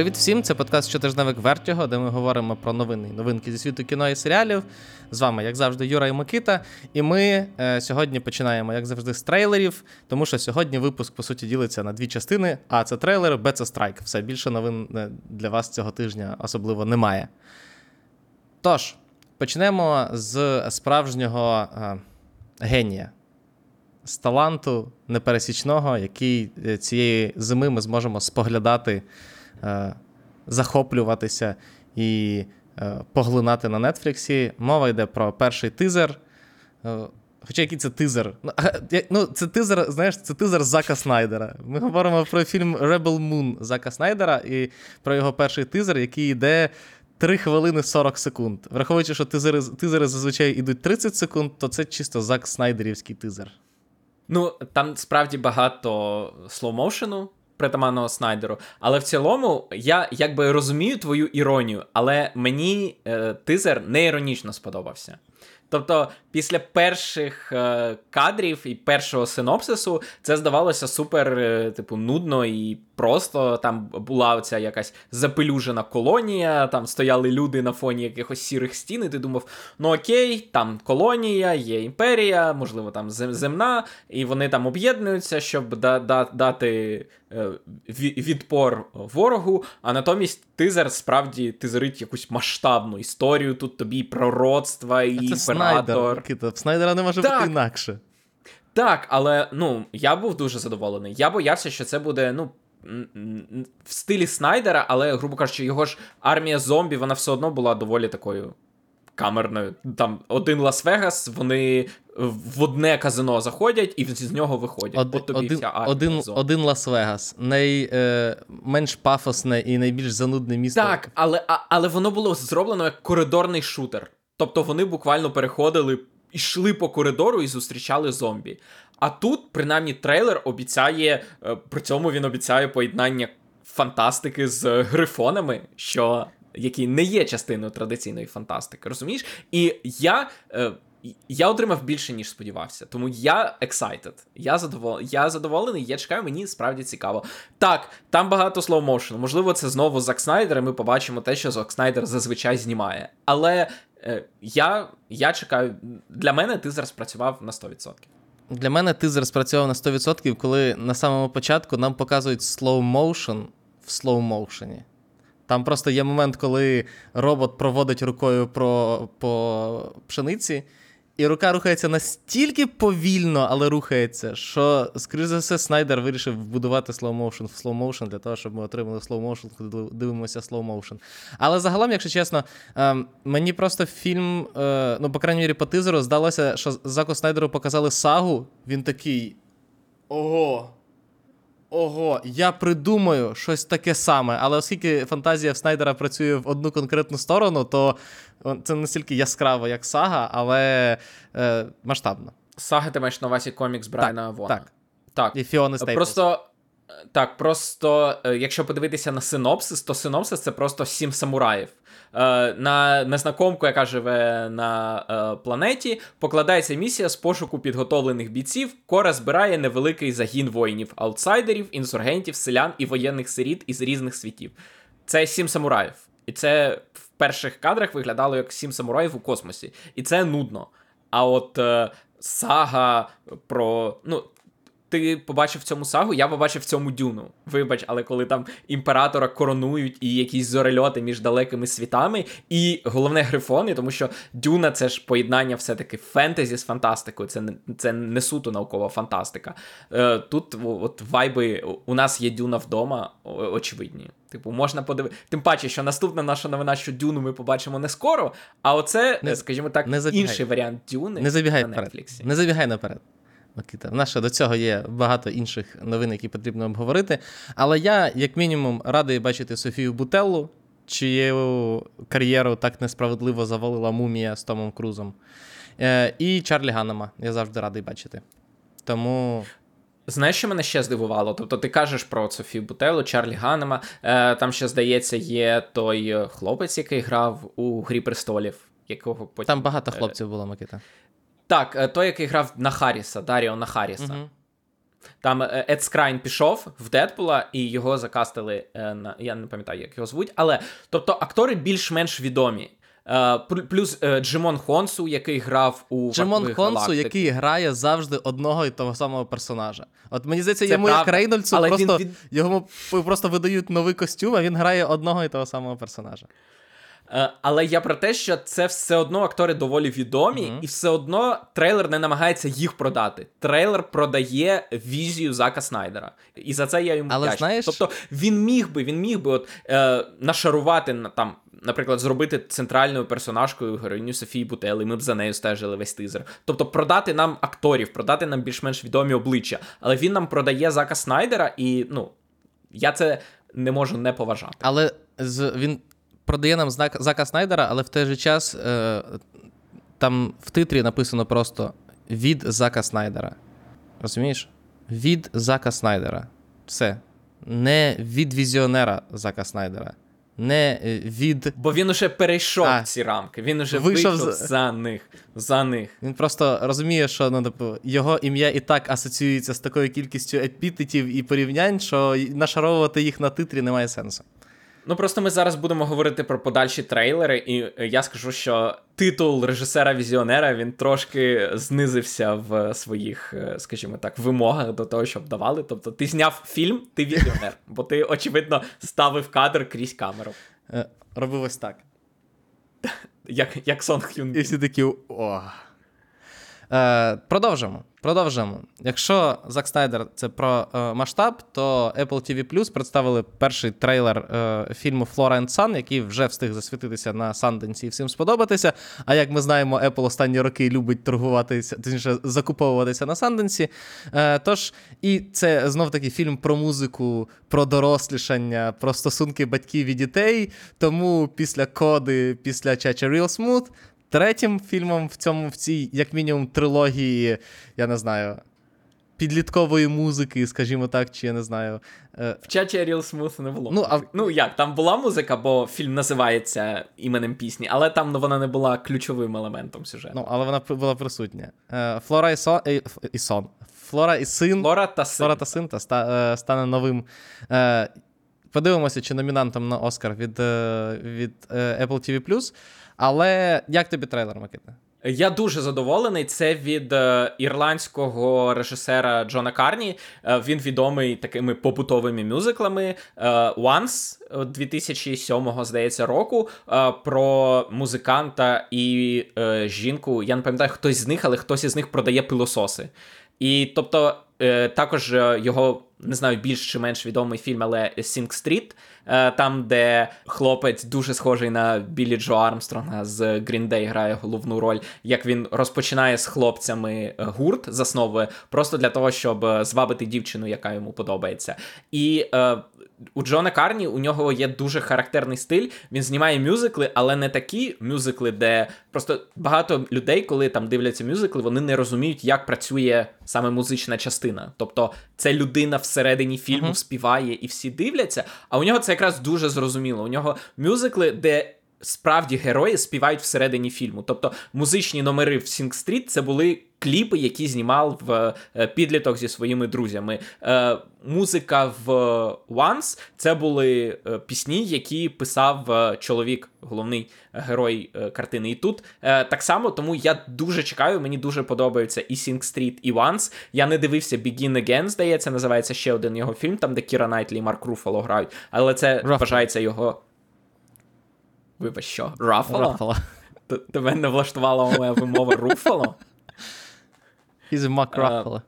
Привіт всім! Це подкаст щотижневик Вертіго, де ми говоримо про новини новинки зі світу кіно і серіалів. З вами, як завжди, Юра і Микита. І ми е, сьогодні починаємо, як завжди, з трейлерів, тому що сьогодні випуск, по суті, ділиться на дві частини: А це трейлер, Б це страйк. Все більше новин е, для вас цього тижня особливо немає. Тож, почнемо з справжнього е, генія. З таланту непересічного, який е, цієї зими ми зможемо споглядати Е, захоплюватися і е, поглинати на Нетфліксі. Мова йде про перший тизер. Е, хоча який це тизер? Ну, ну, Це тизер, знаєш, це тизер Зака Снайдера. Ми говоримо про фільм Rebel Moon Зака Снайдера і про його перший тизер, який йде 3 хвилини 40 секунд. Враховуючи, що тизери тизери зазвичай йдуть 30 секунд, то це чисто Зак Снайдерівський тизер. Ну, там справді багато слоумоушену притаманного Снайдеру. Але в цілому я якби розумію твою іронію, але мені е, тизер не іронічно сподобався. Тобто, після перших е, кадрів і першого синопсису це здавалося супер, е, типу, нудно і просто там була оця якась запелюжена колонія, там стояли люди на фоні якихось сірих стін, і ти думав, ну окей, там колонія, є імперія, можливо, там земна, і вони там об'єднуються, щоб да- да- дати е, відпор ворогу. А натомість тизер справді тизерить якусь масштабну історію. Тут тобі пророцтва і це імператор. Снайдер, Снайдера не може так. бути інакше. Так, але ну я був дуже задоволений. Я боявся, що це буде ну в стилі Снайдера, але, грубо кажучи, його ж армія зомбі, вона все одно була доволі такою камерною. Там один Лас-Вегас, вони в одне казино заходять і з нього виходять. Од, От тобі один, вся армія один, зомбі. один Лас-Вегас. Найменш е, пафосне і найбільш занудне місто. Так, але, а, але воно було зроблено як коридорний шутер. Тобто вони буквально переходили. Йшли по коридору і зустрічали зомбі. А тут, принаймні, трейлер обіцяє, е, при цьому він обіцяє поєднання фантастики з грифонами, що які не є частиною традиційної фантастики, розумієш? І я. Е, я отримав більше, ніж сподівався, тому я excited. Я задоволений, я задоволений, я чекаю, мені справді цікаво. Так, там багато слоу-моушену. Можливо, це знову Зак Снайдер, і ми побачимо те, що Зак Снайдер зазвичай знімає. Але я я чекаю, для мене тизер спрацював на 100%. Для мене тизер працював на 100%, коли на самому початку нам показують slow motion в slow motion. Там просто є момент, коли робот проводить рукою про, по пшениці, і рука рухається настільки повільно, але рухається, що, скоріш за все, Снайдер вирішив вбудувати слоу-моушен в слоу-моушен для того, щоб ми отримали слоу-моушен, коли дивимося слоу-моушен. Але загалом, якщо чесно, ем, мені просто фільм, е, ну, по крайній мірі, по тизеру, здалося, що Заку Снайдеру показали сагу. Він такий. Ого! Ого, я придумаю щось таке саме, але оскільки фантазія в Снайдера працює в одну конкретну сторону, то це не стільки яскраво, як сага, але е, масштабно. Сага, ти маєш на увазі комікс Брайана Вона. Так. Так. І Фіони Стейплс. Просто. Так, просто е, якщо подивитися на синопсис, то синопсис це просто сім самураїв. Е, на незнайомку, яка живе на е, планеті, покладається місія з пошуку підготовлених бійців. Кора збирає невеликий загін воїнів, аутсайдерів, інсургентів, селян і воєнних сиріт із різних світів. Це сім самураїв. І це в перших кадрах виглядало як сім самураїв у космосі. І це нудно. А от е, сага про. ну, ти побачив в цьому сагу, я побачив в цьому дюну. Вибач, але коли там імператора коронують і якісь зорельоти між далекими світами, і головне грифони, тому що дюна це ж поєднання все-таки фентезі з фантастикою. Це не це не суто наукова фантастика. Е, Тут от вайби у нас є дюна вдома, очевидні. Типу, можна подивитися. Тим паче, що наступна наша новина, що Дюну ми побачимо не скоро, а оце, не, скажімо так, не інший варіант Дюни не забігай на Netflix. Не забігай наперед. Микита. В нас ще до цього є багато інших новин, які потрібно обговорити. Але я, як мінімум, радий бачити Софію Бутеллу, чию кар'єру так несправедливо завалила мумія з Томом Крузом. Е, І Чарлі Ганнема. Я завжди радий бачити. Тому. Знаєш, що мене ще здивувало? Тобто ти кажеш про Софію Бутелу, Чарлі Ганнема. Е, Там ще, здається, є той хлопець, який грав у Грі престолів. якого потім... Там багато е, хлопців було, Микита. Так, е, той, який грав на Харріса, Даріо на Харріса. Угу. Там Ед Скрайн пішов в Дедпула, і його закастили е, на я не пам'ятаю, як його звуть. Але тобто актори більш-менш відомі. Е, плюс Джимон Хонсу, який грав у Джимон Хонсу, який грає завжди одного і того самого персонажа. От мені здається, Це йому як Рейнольдсу але він йому просто видають новий костюм, а він грає одного і того самого персонажа. Е, Але я про те, що це все одно актори доволі відомі, Мгм. і все одно трейлер не намагається їх продати. Трейлер продає візію Зака Снайдера. І за це я йому Але вдячний. знаєш- Тобто він міг би, він міг би от, е, нашарувати на- там. Наприклад, зробити центральною персонажкою героїню Софії Бутели, ми б за нею стежили весь тизер. Тобто продати нам акторів, продати нам більш-менш відомі обличчя. Але він нам продає Зака Снайдера, і ну я це не можу не поважати. Але з, він продає нам знак Зака Снайдера, але в той же час е, там в титрі написано просто від Зака Снайдера. Розумієш? Від Зака Снайдера. Все. Не від візіонера Зака Снайдера. Не е, від. Бо він уже перейшов А. ці рамки, він уже Вийшов вийшов, з- за них. За них. Він просто розуміє, що ну, типу, його ім'я і так асоціюється з такою кількістю епітетів і порівнянь, що нашаровувати їх на титрі немає сенсу. Ну просто ми зараз будемо говорити про подальші трейлери, і е, я скажу, що титул режисера-візіонера він трошки знизився в своїх, е, скажімо так, вимогах до того, щоб давали. Тобто, ти зняв фільм, ти візіонер, бо ти, очевидно, ставив кадр крізь камеру. Е, робив ось так. Як, як Сон Хюн. І всі такі. О. Е, продовжимо. Продовжимо. Якщо Зак Снайдер це про е, масштаб, то Apple TV Plus представили перший трейлер е, фільму Flora and Sun, який вже встиг засвітитися на Санденсі і всім сподобатися. А як ми знаємо, Apple останні роки любить торгуватися, точніше, закуповуватися на Санденсі. Е, тож, і це знов таки фільм про музику, про дорослішання, про стосунки батьків і дітей. Тому після коди, після Чача Real Smooth Третім фільмом в цьому в цій, як мінімум, трилогії, я не знаю, підліткової музики, скажімо так, чи я не знаю. е, В чаті Real Smooth не було. Ну, а- ну як, там була музика, бо фільм називається іменем пісні, але там ну, вона не була ключовим елементом сюжету. Ну, але вона була присутня. Е, Флора і сон, і, і сон. Флора і син. Лора та син. Флора та син та ста, е, стане новим. Е, подивимося, чи номінантом на Оскар від, е, від е, Apple TV Але як тобі трейлер, Микита? Я дуже задоволений. Це від е, ірландського режисера Джона Карні. Е, він відомий такими побутовими мюзиклами. Е, Once е, 2007 здається року. е, про музиканта і е, жінку. Я не пам'ятаю, хтось з них, але хтось із них продає пилососи. І тобто, е, також е, його не знаю, більш чи менш відомий фільм, але Sing Street, е, там, де хлопець дуже схожий на Біллі Джо Армстронга з Green Day грає головну роль, як він розпочинає з хлопцями е, гурт, засновує, просто для того, щоб е, звабити дівчину, яка йому подобається. І е, у Джона Карні у нього є дуже характерний стиль. Він знімає мюзикли, але не такі мюзикли, де просто багато людей, коли там дивляться мюзикли, вони не розуміють, як працює саме музична частина. Тобто це людина всередині фільму Мгм. співає і всі дивляться. А у нього це якраз дуже зрозуміло. У нього мюзикли, де. Справді герої співають всередині фільму. Тобто музичні номери в Sing Street це були кліпи, які знімав в е, підліток зі своїми друзями. Е, музика в Once це були е, пісні, які писав е, чоловік, головний герой е, картини. І тут е, так само, тому я дуже чекаю. Мені дуже подобаються і Sing Street, і Once. Я не дивився Begin Again, здається, називається ще один його фільм, там де Кіра Найтлі і Марк Руфало грають. Але це вважається його. Вибач, що? Рафало? Тебе не влаштувала моя вимова Руфало? Mark Е,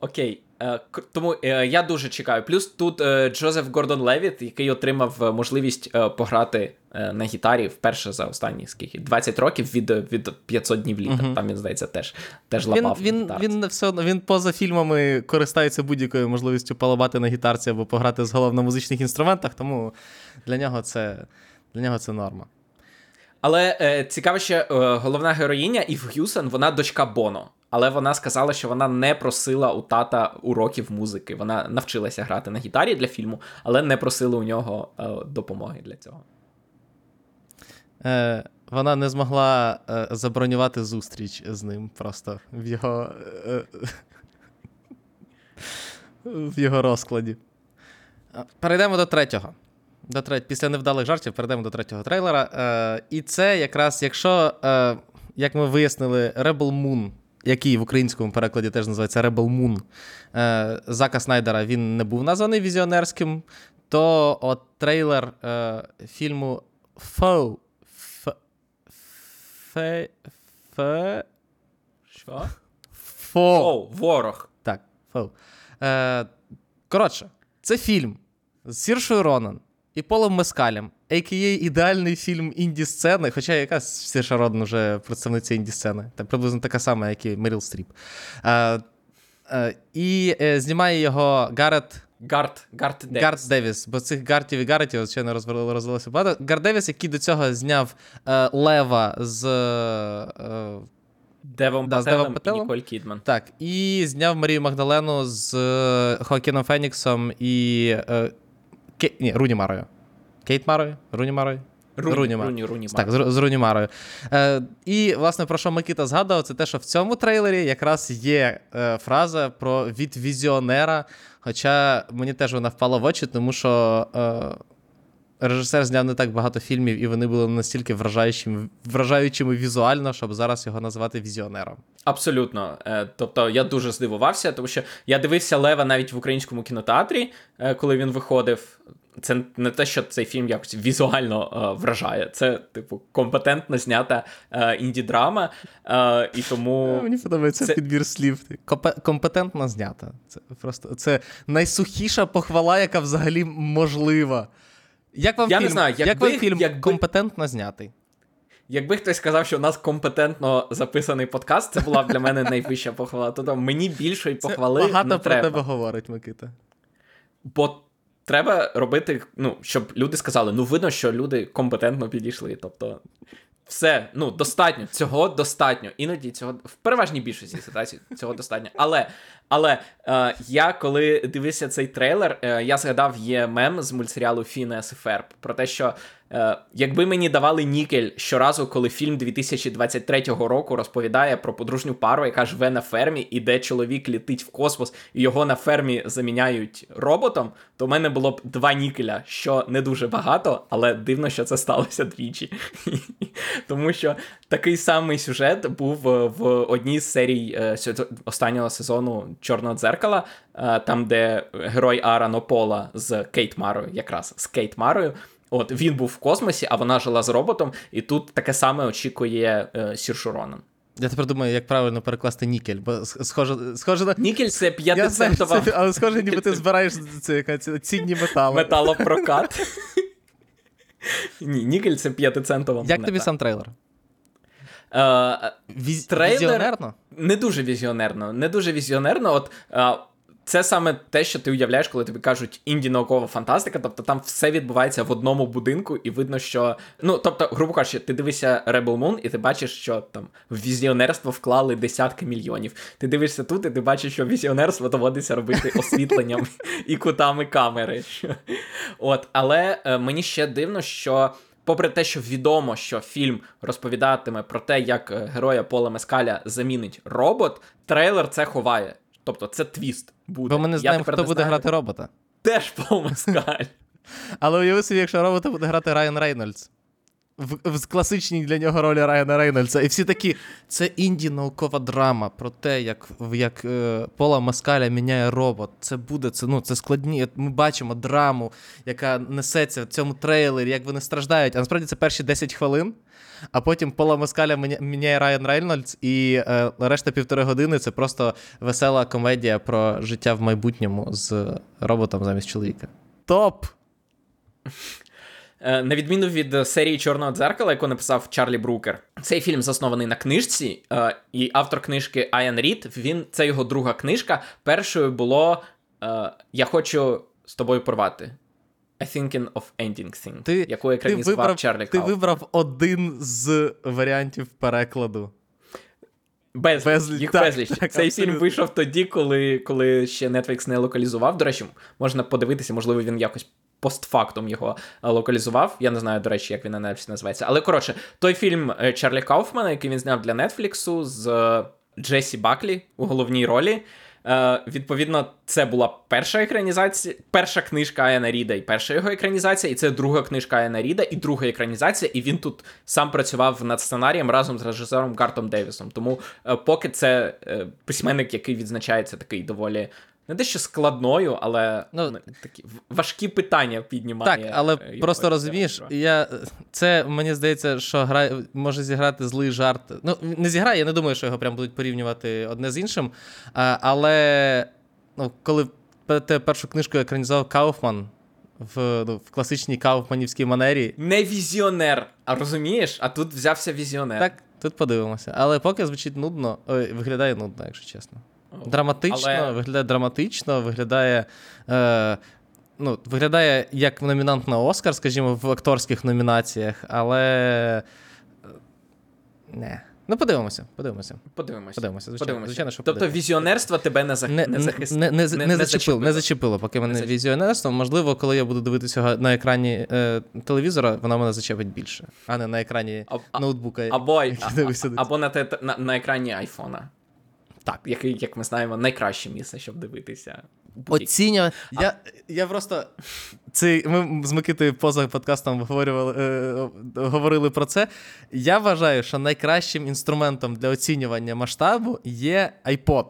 Окей. Е, Тому е, я дуже чекаю. Плюс тут е, Джозеф Гордон Левіт, який отримав можливість пограти на гітарі вперше за останні скільки 20 років від, від 500 днів літа. Мгм. Там він здається теж, теж Він, лапав. на він, він все одно він поза фільмами користається будь-якою можливістю полабати на гітарці або пограти зголов на музичних інструментах, тому для нього це, для нього це норма. Але е, цікаво, що е, головна героїня Ів Гюсен, вона дочка Боно. Але вона сказала, що вона не просила у тата уроків музики. Вона навчилася грати на гітарі для фільму, але не просила у нього е, допомоги для цього. Е, вона не змогла е, забронювати зустріч з ним просто в його. Е, в його розкладі. Перейдемо до третього. До трет... Після невдалих жартів перейдемо до третього трейлера. Е, І це якраз, якщо, е, як ми вияснили, Rebel Moon, який в українському перекладі теж називається Rebel Moon, е, Зака Снайдера він не був названий візіонерським, то от трейлер е, фільму Фоу. Фе. Фе. Що? Foe. О, ворог. Так, foe. Е, коротше, це фільм з Сіршою Ронан і Полом Мескалем, a.k.a. ідеальний фільм інді-сцени, хоча якась Сірша Ронан вже представниця інді-сцени, та приблизно така сама, як і Меріл Стріп. Е, е, і е, знімає його Гарет. Гарт, Гарт Девіс. Гарт Девіс, бо цих Гартів і Гарретів, звичайно, розвели- розвелося багато. Гарт Девіс, який до цього зняв е, Лева з. Е, Девом Да, з Пателем Девом і Ніколь Кідман. Так, і зняв Марію Магдалену з е, Хоакіном Феніксом і. Е, Ке... Ні, Руні Марою. Кейт Марою? Руні Марою? Руні, Руні Руні, Руні Так, з, з Руні Марою. Е, і, власне, про що Микита згадував, це те, що в цьому трейлері якраз є е, фраза про від візіонера. Хоча мені теж вона впала в очі, тому що. Е, Режисер зняв не так багато фільмів, і вони були настільки вражаючими, вражаючими візуально, щоб зараз його називати візіонером. Абсолютно. Е, Тобто я дуже здивувався, тому що я дивився Лева навіть в українському кінотеатрі, е, коли він виходив. Це не те, що цей фільм якось візуально е, вражає. Це, типу, компетентно знята е, інді-драма. Е, і тому. Мені подобається це- підбір слів. Компе- компетентно знята. Це просто це найсухіша похвала, яка взагалі можлива. Як вам Я не знаю, знаю, як якби- вам фільм якби- компетентно знятий? Якби хтось сказав, що у нас компетентно записаний подкаст, це була б для мене найвища похвала. Тобто мені більшої похвали Багато не про треба. тебе говорить, Микита. Бо треба робити, ну, щоб люди сказали, ну видно, що люди компетентно підійшли. Тобто, все, ну, достатньо. Цього достатньо. Іноді цього в переважній більшості ситуацій цього достатньо. Але, але е, я коли дивився цей трейлер, е, я згадав є мем з мультсеріалу Фінес Ферб про те, що. Е, якби мені давали нікель щоразу, коли фільм 2023 року розповідає про подружню пару, яка живе на фермі, і де чоловік літить в космос, і його на фермі заміняють роботом, то в мене було б два нікеля, що не дуже багато, але дивно, що це сталося двічі. Тому що такий самий сюжет був е, в одній з серій е, останнього сезону Чорного дзеркала, там, де герой Аарона Пола з Кейт Марою, якраз з Кейт Марою. От він був в космосі, а вона жила з роботом, і тут таке саме очікує е, Сіршу Ронан. Я тепер думаю, як правильно перекласти нікель, бо схоже, схоже на. Нікель це п'ятицентова але схоже, ніби ти збираєш це, цінні метали. металопрокат. Ні, нікель це п'ятицентова Як тобі сам трейлер? Е, Віз... Трейлер- Візіонерно? не дуже візіонерно. Не дуже візіонерно. От е, це саме те, що ти уявляєш, коли тобі кажуть інді наукова фантастика. Тобто там все відбувається в одному будинку, і видно, що. Ну, тобто, грубо кажучи, ти дивишся Rebel Moon, і ти бачиш, що там в візіонерство вклали десятки мільйонів. Ти дивишся тут, і ти бачиш, що візіонерство доводиться робити освітленням і кутами камери. От, але е, мені ще дивно, що. Попри те, що відомо, що фільм розповідатиме про те, як е, героя Пола Мескаля замінить робот, трейлер це ховає. Тобто це твіст буде. Бо ми не знаємо, хто не буде знаю. грати робота. Теж Пол Мескаль. Але уяви собі, якщо робота буде грати Райан Рейнольдс. В, в класичній для нього ролі Райана Рейнольдса. І всі такі, це інді наукова драма про те, як, як е, Пола Маскаля міняє робот. Це буде, це, ну, це складні. Ми бачимо драму, яка несеться в цьому трейлері, як вони страждають. А насправді це перші 10 хвилин. А потім Пола Маскаля міня- міняє Райан Рейнольдс, і е, решта півтори години це просто весела комедія про життя в майбутньому з роботом замість чоловіка. Топ! Е, На відміну від серії Чорного дзеркала, яку написав Чарлі Брукер, цей фільм заснований на книжці, е, і автор книжки Айан Рід, він це його друга книжка. Першою було е, Я хочу з тобою порвати. A Thinking of Ending Thing, Ти, яку екранізував Чарлі ти вибрав один з варіантів перекладу. Безліч, Безліч, їх так, безліч. так, Цей абсолютно. фільм вийшов тоді, коли, коли ще Netflix не локалізував. До речі, можна подивитися, можливо, він якось постфактум його е, локалізував. Я не знаю, до речі, як він на Netflix називається. Але коротше, той фільм е, Чарлі Кауфмана, який він зняв для Netflix з е, Джесі Баклі у головній ролі. Е, Відповідно, це була перша екранізація, перша книжка Айана Ріда і перша його екранізація, і це друга книжка Айана Ріда і друга екранізація. І він тут сам працював над сценарієм разом з режисером Гартом Девісом. Тому е, поки це е, письменник, який відзначається такий доволі. Не дещо складною, але Ну, такі важкі питання піднімає. Так, але е, його просто розумієш, я це мені здається, що гра може зіграти злий жарт. Ну, не зіграє, я не думаю, що його прям будуть порівнювати одне з іншим. А, але ну, коли першу книжку екранізував Кауфман в, ну, в класичній кауфманівській манері, Не візіонер, а розумієш? А тут взявся візіонер. так, тут подивимося. Але поки звучить нудно, ой, виглядає нудно, якщо чесно. Драматично, але- виглядає драматично, виглядає. Е, ну, виглядає як номінант на Оскар, скажімо, в акторських номінаціях, але. е, Не. Ну, подивимося, подивимося. Подивимося. Подивимося, звичайно, Подивимося. звичайно, що тобто подивимося. візіонерство тебе не, зах... Не, не, не, захист... не, не, не, зачепило, не зачепило, поки мене зачепило. візіонерство. Можливо, коли я буду дивитися на екрані е, телевізора, вона мене зачепить більше, а не на екрані А- ноутбука. Або, а- а- або на, те, на, на екрані айфона. Так. Який, як ми знаємо, найкраще місце, щоб дивитися. Оцінювати. Я, я просто. Це, ми з Микитою поза подкастом говорили, е, говорили про це. Я вважаю, що найкращим інструментом для оцінювання масштабу є iPod.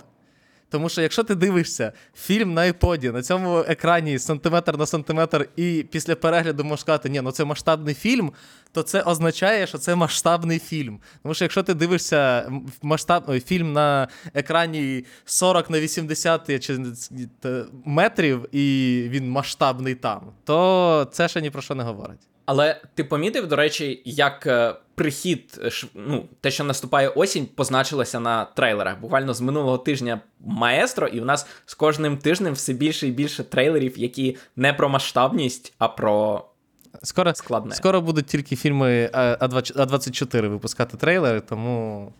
Тому що якщо ти дивишся фільм на iPod, на цьому екрані сантиметр на сантиметр, і після перегляду можеш сказати, ні, ну це масштабний фільм, то це означає, що це масштабний фільм. Тому що якщо ти дивишся масштаб, ой, фільм на екрані 40 на 80 чи, метрів, і він масштабний там, то це ще ні про що не говорить. Але ти помітив, до речі, як е, прихід, ну, те, що наступає осінь, позначилося на трейлерах. Буквально з минулого тижня маестро, і в нас з кожним тижнем все більше і більше трейлерів, які не про масштабність, а про Скоро, складне. скоро будуть тільки фільми е, А- А24 випускати трейлери, тому.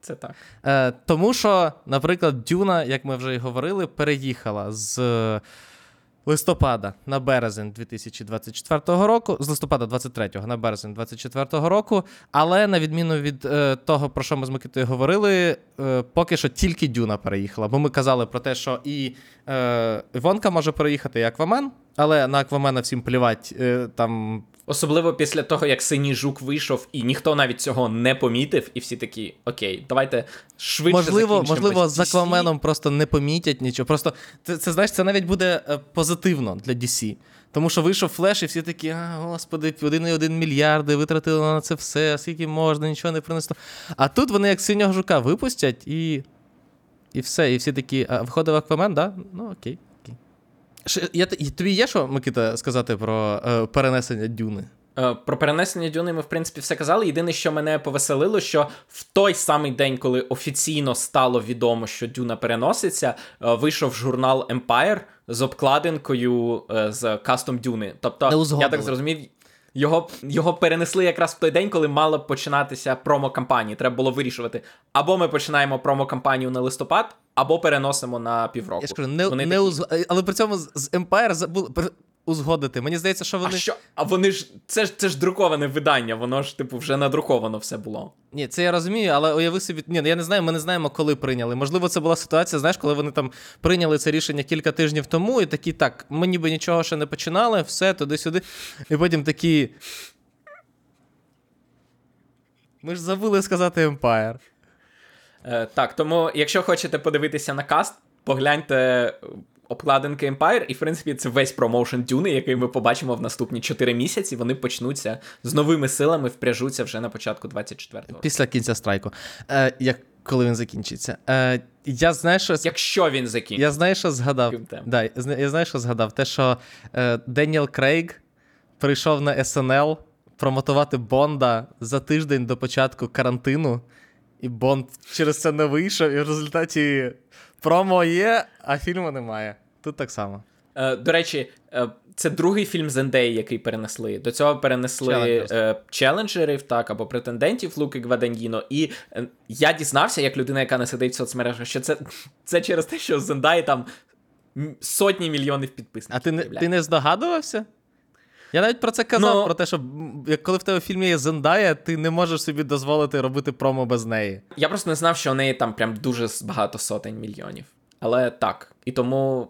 Це так. Е, тому що, наприклад, Дюна, як ми вже й говорили, переїхала з листопада на березень 2024 року, з листопада 23-го на березень 2024 року. Але на відміну від е, того, про що ми з Микитою говорили, е, поки що тільки Дюна переїхала. Бо ми казали про те, що і е, Івонка може переїхати, і Аквамен, але на Аквамена всім плівать. Е, там Особливо після того, як синій жук вийшов, і ніхто навіть цього не помітив, і всі такі: окей, давайте швидше. можливо, можливо, з Акваменом просто не помітять нічого. Просто це, це знаєш, це навіть буде е, позитивно для DC. Тому що вийшов флеш, і всі такі, а, господи, 1,1 мільярди витратили на це все, скільки можна, нічого не принесло. А тут вони як синього жука випустять і. І все. І всі такі, а виходив Аквамен, да? Ну окей. Я, тобі є що, Микита, сказати про е, перенесення дюни? Е, Про перенесення Дюни ми, в принципі, все казали. Єдине, що мене повеселило, що в той самий день, коли офіційно стало відомо, що Дюна переноситься, е, вийшов журнал Empire з обкладинкою е, з кастом Дюни. Тобто, я так зрозумів. Його, його перенесли якраз в той день, коли мала б починатися промо-кампанія. Треба було вирішувати. Або ми починаємо промо-кампанію на листопад, або переносимо на півроку. Я ж кажу, не, Вони не такі, але при цьому з, Empire забули узгодити. Мені здається, що вони. А що? А вони ж це ж це ж друковане видання, воно ж, типу, вже надруковано все було. Ні, це я розумію, але уяви собі. Ні, я не знаю, ми не знаємо, коли прийняли. Можливо, це була ситуація, знаєш, коли вони там прийняли це рішення кілька тижнів тому, і такі, так, ми ніби нічого ще не починали, все туди-сюди. І потім такі. Ми ж забули сказати Empire. Е, так, тому, якщо хочете подивитися на каст, погляньте обкладинки Empire, і в принципі це весь промоушен Дюни, який ми побачимо в наступні 4 місяці. Вони почнуться з новими силами, впряжуться вже на початку 24-го. Після кінця страйку. Е, як, коли він закінчиться. Е, я знаю, що. Якщо він закінчить. Я знаю, що згадав. Да, я знаю, що згадав. Те, що е, Деніел Крейг прийшов на СНЛ промотувати Бонда за тиждень до початку карантину, і Бонд через це не вийшов, і в результаті промо є, а фільму немає. Тут так само. Е, до речі, е, це другий фільм Зендеї, який перенесли. До цього перенесли е, челенджерів, так, або претендентів Луки Гваданьїно. І е, я дізнався, як людина, яка не сидить в соцмережах, що це, це через те, що Зендай там сотні мільйонів підписників. А ти не, ти не здогадувався? Я навіть про це казав, Ну- про те, що коли в тебе в фільмі є Зендая, ти не можеш собі дозволити робити промо без неї. Я просто не знав, що у неї там прям дуже багато сотень мільйонів. Але так. І тому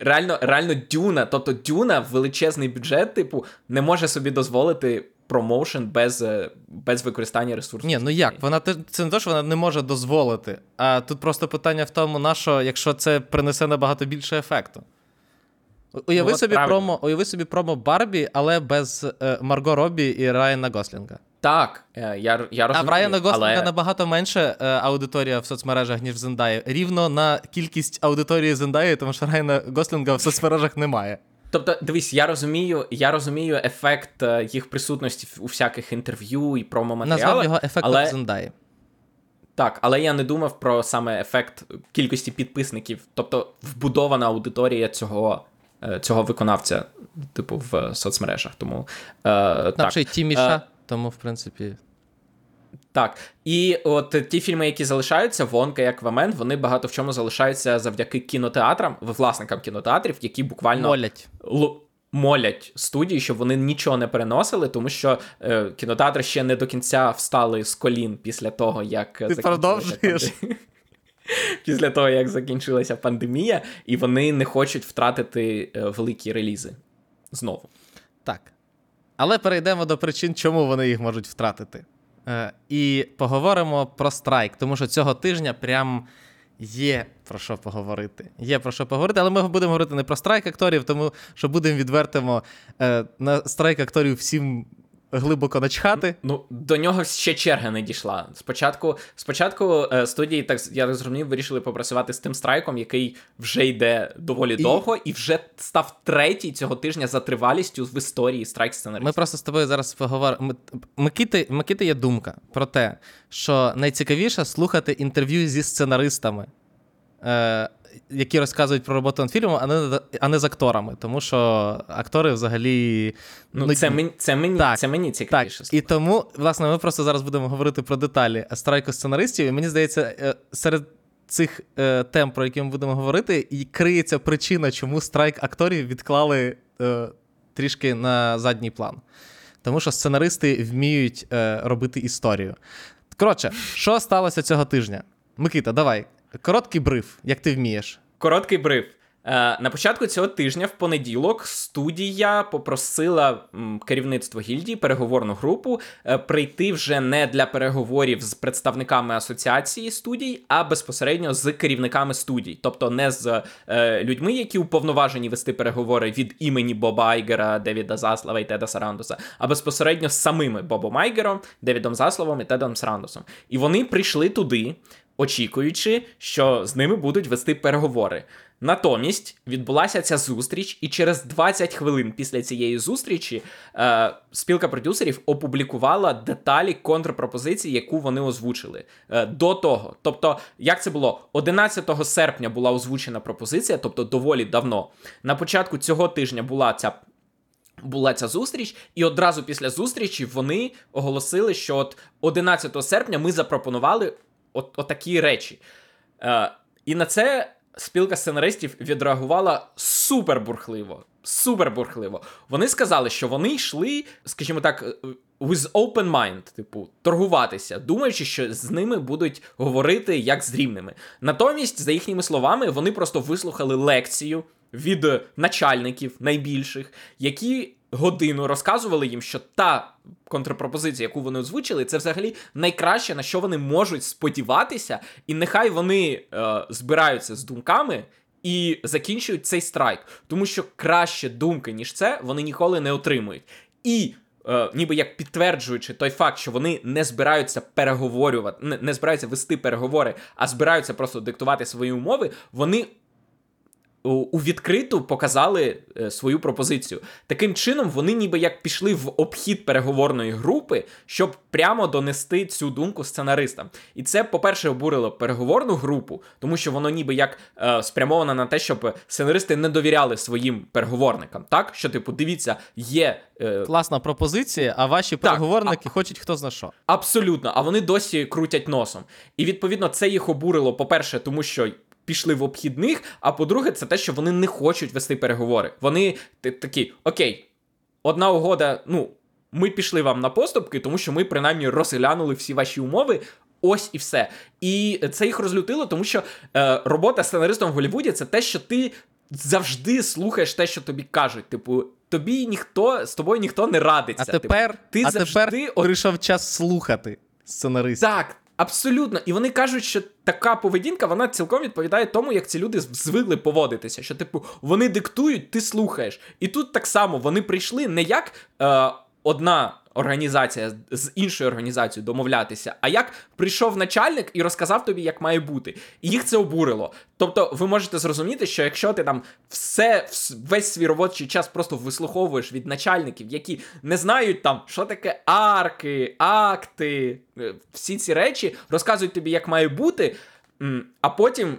реально, реально Дюна, тобто Дюна, величезний бюджет, типу, не може собі дозволити промоушен без, е, без використання ресурсів. Ні, ну як? Вона це не те, що вона не може дозволити. А тут просто питання в тому, на що, якщо це принесе набагато більше ефекту. Уяви, Ну, собі правильно. промо, уяви собі промо Барбі, але без е, Марго Робі і Райана Гослінга. Так, е, я, я А в Райана Гослінга але... набагато менше е, аудиторія в соцмережах, ніж в Зендаї. Рівно на кількість аудиторії Зендаї, тому що Райана Гослінга в соцмережах немає. Тобто, дивись, я розумію, я розумію ефект е, їх присутності у всяких інтерв'ю і Назвав промо-матеріалах. його ефектом але... Зендаї. Так, але я не думав про саме ефект кількості підписників, тобто вбудована аудиторія цього, цього виконавця, типу, в соцмережах. Тому е, так. Тіміша, Е, тому, в принципі. Так. І от ті фільми, які залишаються, Вонка і Аквамен, вони багато в чому залишаються завдяки кінотеатрам, власникам кінотеатрів, які буквально Молять. л- молять студії, щоб вони нічого не переносили, тому що е, кінотеатри ще не до кінця встали з колін після того, як Ти продовжуєш? Після того, як закінчилася пандемія, і вони не хочуть втратити е, великі релізи знову. Так. Але перейдемо до причин, чому вони їх можуть втратити. Е, і поговоримо про страйк, тому що цього тижня прям є про що поговорити. Є про що поговорити, але ми будемо говорити не про страйк акторів, тому що будемо відвертимо е, на страйк акторів всім глибоко начхати. Ну, до нього ще черга не дійшла. Спочатку, спочатку е, студії, так я зрозумів, вирішили попрацювати з тим страйком, який вже йде доволі І- довго, і вже став третій цього тижня за тривалістю в історії страйк сценаристів. Ми просто з тобою зараз поговоримо. Микити, Микити є думка про те, що найцікавіше слухати інтерв'ю зі сценаристами, е, які розказують про роботу над фільмом, а не, а не з акторами. Тому що актори взагалі. Ну, це, мені, це, мені, Так, це мені Так, і тому, власне, ми просто зараз будемо говорити про деталі страйку сценаристів. І мені здається, е, серед цих е, тем, про які ми будемо говорити, і криється причина, чому страйк акторів відклали е, трішки на задній план. Тому що сценаристи вміють е, робити історію. Коротше, що сталося цього тижня? Микита, давай. Короткий бриф, як ти вмієш. Короткий бриф. Е, На початку цього тижня, в понеділок, студія попросила керівництво гільдії, переговорну групу, е, прийти вже не для переговорів з представниками асоціації студій, а безпосередньо з керівниками студій, тобто не з е, людьми, які уповноважені вести переговори від імені Боба Айгера, Девіда Заслава і Теда Сарандоса, а безпосередньо з самими Бобом Айгером, Девідом Заславом і Тедом Сарандосом. І вони прийшли туди очікуючи, що з ними будуть вести переговори. Натомість відбулася ця зустріч, і через 20 хвилин після цієї зустрічі е, спілка продюсерів опублікувала деталі контрпропозиції, яку вони озвучили е, до того. Тобто, як це було 11 серпня була озвучена пропозиція, тобто доволі давно. На початку цього тижня була ця була ця зустріч, і одразу після зустрічі вони оголосили, що от 11 серпня ми запропонували от, отакі речі. Е, і на це спілка сценаристів відреагувала супер бурхливо. Супер бурхливо. Вони сказали, що вони йшли, скажімо так, е, with open mind, типу, торгуватися, думаючи, що з ними будуть говорити як з рівними. Натомість, за їхніми словами, вони просто вислухали лекцію від начальників найбільших, які годину розказували їм, що та контрпропозиція, яку вони озвучили, це взагалі найкраще, на що вони можуть сподіватися, і нехай вони е, збираються з думками. І закінчують цей страйк, тому що краще думки, ніж це, вони ніколи не отримують. І е, ніби як підтверджуючи той факт, що вони не збираються переговорювати, не, не збираються вести переговори, а збираються просто диктувати свої умови, вони у, відкриту показали е, свою пропозицію. Таким чином, вони ніби як пішли в обхід переговорної групи, щоб прямо донести цю думку сценаристам. І це, по-перше, обурило переговорну групу, тому що воно ніби як е, спрямовано на те, щоб сценаристи не довіряли своїм переговорникам. Так, що, типу, дивіться, є. Е, Класна пропозиція, а ваші переговорники хочуть хто зна що. Абсолютно, а вони досі крутять носом. І відповідно це їх обурило, по-перше, тому що. Пішли в обхідних, а по-друге, це те, що вони не хочуть вести переговори. Вони такі, окей, одна угода, ну, ми пішли вам на поступки, тому що ми принаймні розглянули всі ваші умови. Ось і все. І це їх розлютило, тому що е, робота сценаристом в Голлівуді це те, що ти завжди слухаєш те, що тобі кажуть. Типу, тобі ніхто з тобою ніхто не радиться. А тепер, типу, ти а завжди тепер прийшов час слухати сценаристів. так, абсолютно. І вони кажуть, що така поведінка вона цілком відповідає тому, як ці люди звикли поводитися. Що, типу, вони диктують, ти слухаєш. І тут так само вони прийшли не як е, одна. Організація з іншою організацією домовлятися, а як прийшов начальник і розказав тобі, як має бути, і їх це обурило. Тобто, ви можете зрозуміти, що якщо ти там все весь свій робочий час просто вислуховуєш від начальників, які не знають там, що таке арки, акти, е, всі ці речі, розказують тобі, як має бути, а потім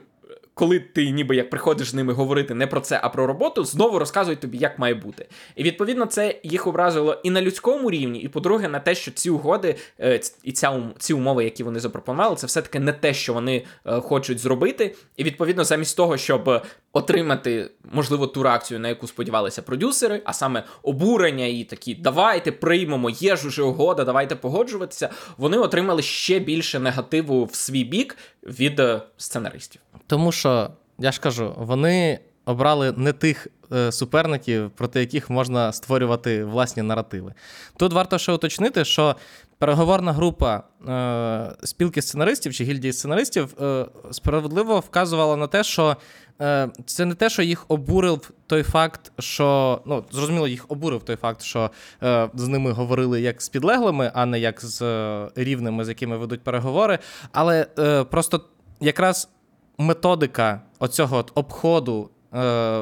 коли ти ніби як приходиш з ними говорити не про це, а про роботу, знову розказують тобі, як має бути. І відповідно це їх образило і на людському рівні, і по-друге, на те, що ці угоди е, і ця ці умови, які вони запропонували, це все-таки не те, що вони е, хочуть зробити. І відповідно, замість того, щоб отримати, можливо, ту реакцію, на яку сподівалися продюсери, а саме обурення і такі, давайте приймемо, є ж уже угода, давайте погоджуватися. Вони отримали ще більше негативу в свій бік від е, сценаристів. Тому що я ж кажу, вони обрали не тих е, суперників, проти яких можна створювати власні наративи. Тут варто ще уточнити, що переговорна група е, спілки сценаристів чи гільдії сценаристів е, справедливо вказувала на те, що е, це не те, що їх обурив той факт, що ну зрозуміло, їх обурив той факт, що е, з ними говорили як з підлеглими, а не як з е, рівними, з якими ведуть переговори. Але е, просто якраз методика оцього от обходу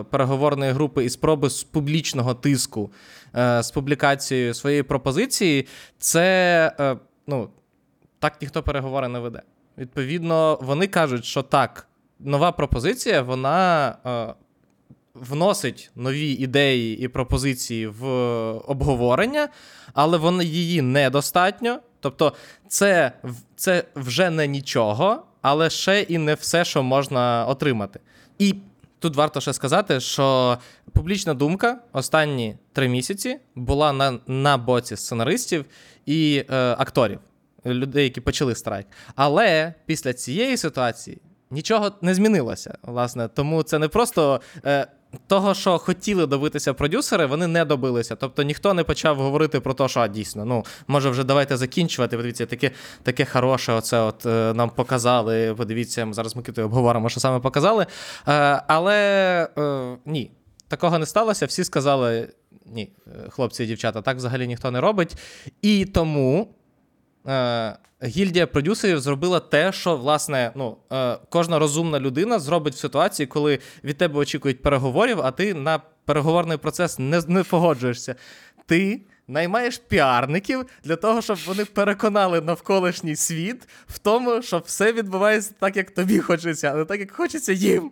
переговорної групи і спроби з публічного тиску е, з публікацією своєї пропозиції, це е, ну, так ніхто переговори не веде. Відповідно, вони кажуть, що так, нова пропозиція, вона. Е, Вносить нові ідеї і пропозиції в обговорення, але вони її недостатньо. Тобто, це це вже не нічого, але ще і не все, що можна отримати. І тут варто ще сказати, що публічна думка останні три місяці була на на боці сценаристів і е, акторів, людей, які почали страйк. Але після цієї ситуації нічого не змінилося. Власне, тому це не просто. Е, того, що хотіли добитися продюсери, вони не добилися. Тобто ніхто не почав говорити про те, що а, дійсно, ну може вже давайте закінчувати. Подивіться, таке таке хороше, оце от е, нам показали. Подивіться, зараз ми зараз обговоримо, що саме показали. Е, але е, ні, такого не сталося. Всі сказали: ні, хлопці і дівчата, так взагалі ніхто не робить. І тому е, гільдія продюсерів зробила те, що власне ну, е, кожна розумна людина зробить в ситуації, коли від тебе очікують переговорів, а ти на переговорний процес не, не погоджуєшся. Ти. Наймаєш піарників для того, щоб вони переконали навколишній світ в тому, що все відбувається так, як тобі хочеться, а не так, як хочеться їм.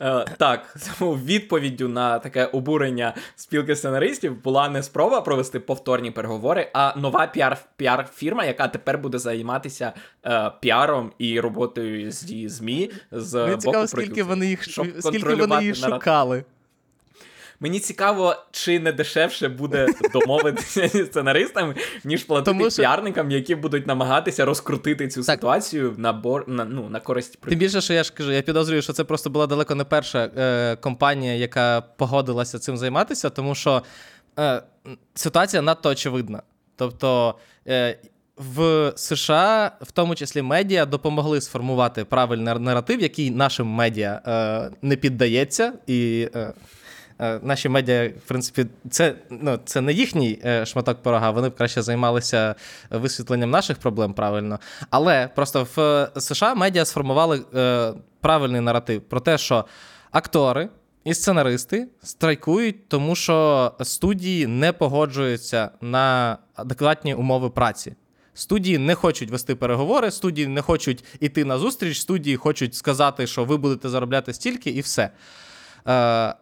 Е, так, відповіддю на таке обурення спілки сценаристів була не спроба провести повторні переговори, а нова піар піар-фірма, яка тепер буде займатися е, піаром і роботою зі ЗМІ. з Мені боку цікаво, скільки вони їх скільки вони їх шукали. Мені цікаво, чи не дешевше буде домовитися зі сценаристами, ніж платити Тому що... піарникам, які будуть намагатися розкрутити цю так. ситуацію на бор на, ну, на користь Тим більше, що я ж кажу, я підозрюю, що це просто була далеко не перша е, компанія, яка погодилася цим займатися, тому що е, ситуація надто очевидна. Тобто. Е, в США, в тому числі медіа, допомогли сформувати правильний наратив, який нашим медіа е, не піддається, і е, Е, наші медіа, в принципі, це ну, це не їхній е, шматок порога, вони б краще займалися висвітленням наших проблем правильно. Але просто в США медіа сформували е, правильний наратив про те, що актори. І сценаристи страйкують, тому що студії не погоджуються на адекватні умови праці. Студії не хочуть вести переговори, студії не хочуть іти на зустріч, студії хочуть сказати, що ви будете заробляти стільки, і все. Е,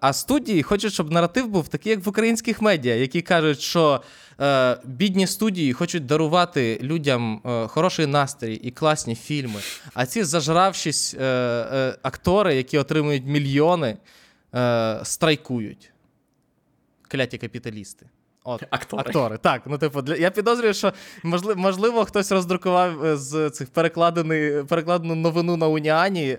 а студії хочуть, щоб наратив був такий, як в українських медіа, які кажуть, що е, бідні студії хочуть дарувати людям е, хороший настрій і класні фільми. А ці зажравшись актори, які отримують мільйони, страйкують. кляті капіталісти. От, Актори. Актори, так. Ну, типу, для... я підозрюю, що можливо, можливо хтось роздрукував е, з цих перекладений, перекладену новину на Уніані е,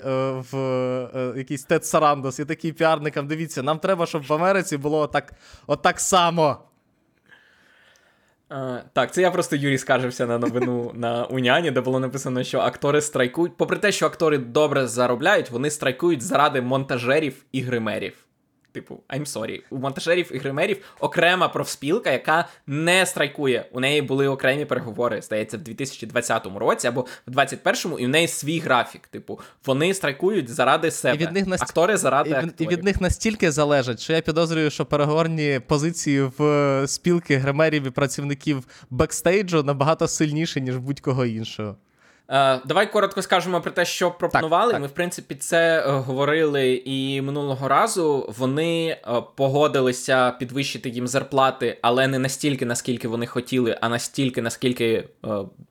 в е, якийсь Тед Сарандос і такий піарникам. Дивіться, нам треба, щоб в Америці було отак, отак само. Е, так, це я просто Юрій скаржився на новину на Уняні, де було написано, що актори страйкують. Попри те, що актори добре заробляють, вони страйкують заради монтажерів і гримерів. Типу, I'm sorry. У монтажерів і гримерів окрема профспілка, яка не страйкує. У неї були окремі переговори, здається, в 2020 році або в 2021-му, і в неї свій графік. Типу, вони страйкують заради себе. від них наст- Актори заради І, від- і від них настільки залежить, що я підозрюю, що переговорні позиції в е, спілки гримерів і працівників бекстейджу набагато сильніші, ніж будь-кого іншого. Е, давай коротко скажемо про те, що пропонували. так. Ми, в принципі, це е, говорили і минулого разу. Вони е, погодилися підвищити їм зарплати, але не настільки, наскільки вони хотіли, а настільки, наскільки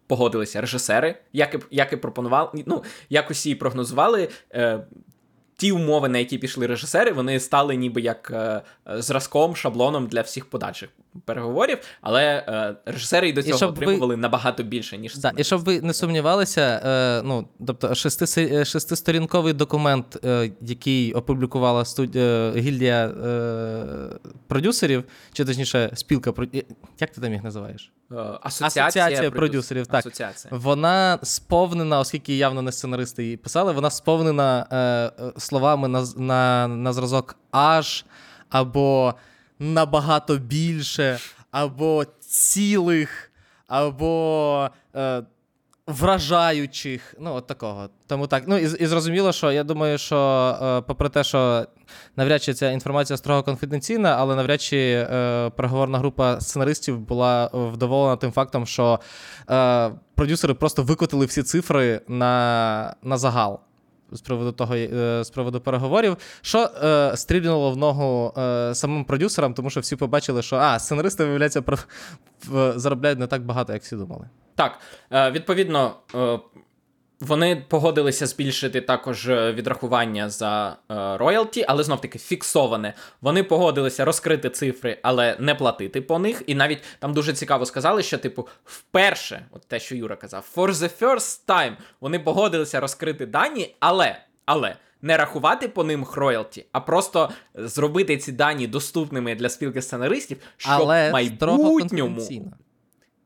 погодилися режисери, як і, як і пропонували. Ну, як усі прогнозували. Ті умови, на які пішли режисери, вони стали ніби як зразком, шаблоном для всіх подальших переговорів, але е, режисери і до І цього щоб ви- отримували набагато більше, ніж Да, і щоб ви не сумнівалися, е, ну тобто шести, е, шестисторінковий документ, е, який опублікувала студ... е, гільдія е, продюсерів, чи точніше спілка як ти там їх називаєш? Е, Асоціація, Асоціація продюсерів, так. Асоціація. Вона сповнена, оскільки явно не сценаристи її писали, вона сповнена е, словами на, на, на зразок аж, або набагато більше, або цілих, або е, вражаючих. Ну, от такого. Тому так. Ну, і, і зрозуміло, що я думаю, що е, попри те, що навряд чи ця інформація строго конфіденційна, але навряд чи е, переговорна група сценаристів була вдоволена тим фактом, що е, продюсери просто викотили всі цифри на, на загал. З приводу того, е, з приводу переговорів, що е, стрільнуло в ногу е, самим продюсерам, тому що всі побачили, що а, сценаристи, виявляється, про, заробляють не так багато, як всі думали. Так, е, відповідно, е, вони погодилися збільшити також е, відрахування за е, роялті, але знов таки фіксоване. Вони погодилися розкрити цифри, але не платити по них. І навіть там дуже цікаво сказали, що, типу, вперше, от те, що Юра казав, for the first time вони погодилися розкрити дані, але, але. Не рахувати по ним роялті, а просто зробити ці дані доступними для спілки сценаристів, щоб Але в майбутньому.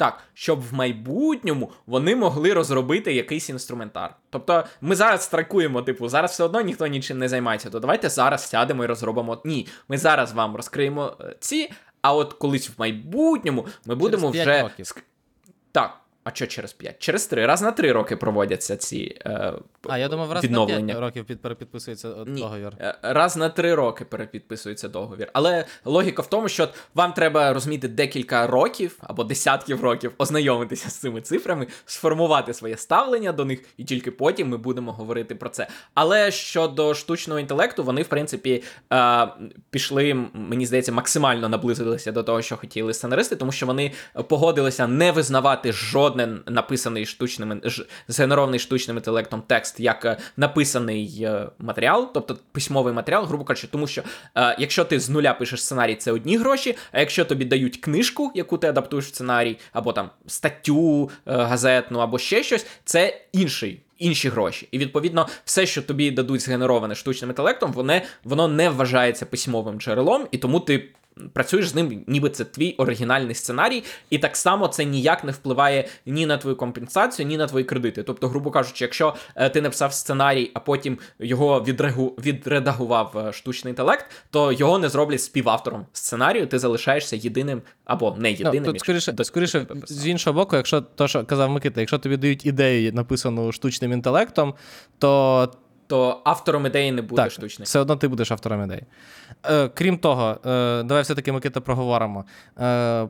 Так, щоб в майбутньому вони могли розробити якийсь інструментар. Тобто ми зараз страйкуємо, типу, зараз все одно ніхто нічим не займається, то давайте зараз сядемо і розробимо. Ні, ми зараз вам розкриємо е, ці, а от колись в майбутньому ми будемо п'ять вже. років. Так. А що через 5? Через 3. Раз на 3 роки проводяться ці е, А я думав, раз на 5 років під, перепідписується Ні, договір. е, раз на три роки перепідписується договір. Але логіка в тому, що вам треба розуміти декілька років або десятків років ознайомитися з цими цифрами, сформувати своє ставлення до них, і тільки потім ми будемо говорити про це. Але щодо штучного інтелекту, вони, в принципі, е, пішли, мені здається, максимально наблизилися до того, що хотіли сценаристи, тому що вони погодилися не визнавати жоден написаний штучним згенерований штучним інтелектом текст як е, написаний е, матеріал, тобто письмовий матеріал, грубо кажучи, тому що е, якщо ти з нуля пишеш сценарій, це одні гроші. А якщо тобі дають книжку, яку ти адаптуєш в сценарій, або там статтю газетну, або ще щось, це інший. Інші гроші, і відповідно, все, що тобі дадуть згенероване штучним інтелектом, воно, воно не вважається письмовим джерелом, і тому ти працюєш з ним, ніби це твій оригінальний сценарій, і так само це ніяк не впливає ні на твою компенсацію, ні на твої кредити. Тобто, грубо кажучи, якщо е, ти написав сценарій, а потім його відрегу... відредагував е, штучний інтелект, то його не зроблять співавтором сценарію. Ти залишаєшся єдиним або не єдиним. Ну, тут скоріше, до- скоріше з іншого боку, якщо то, що казав Микита, якщо тобі дають ідею, написану штучним інтелектом, то то автором ідеї не буде так, штучний. все одно ти будеш автором ідеї. Е, крім того, е, давай все-таки Микита проговоримо. Е,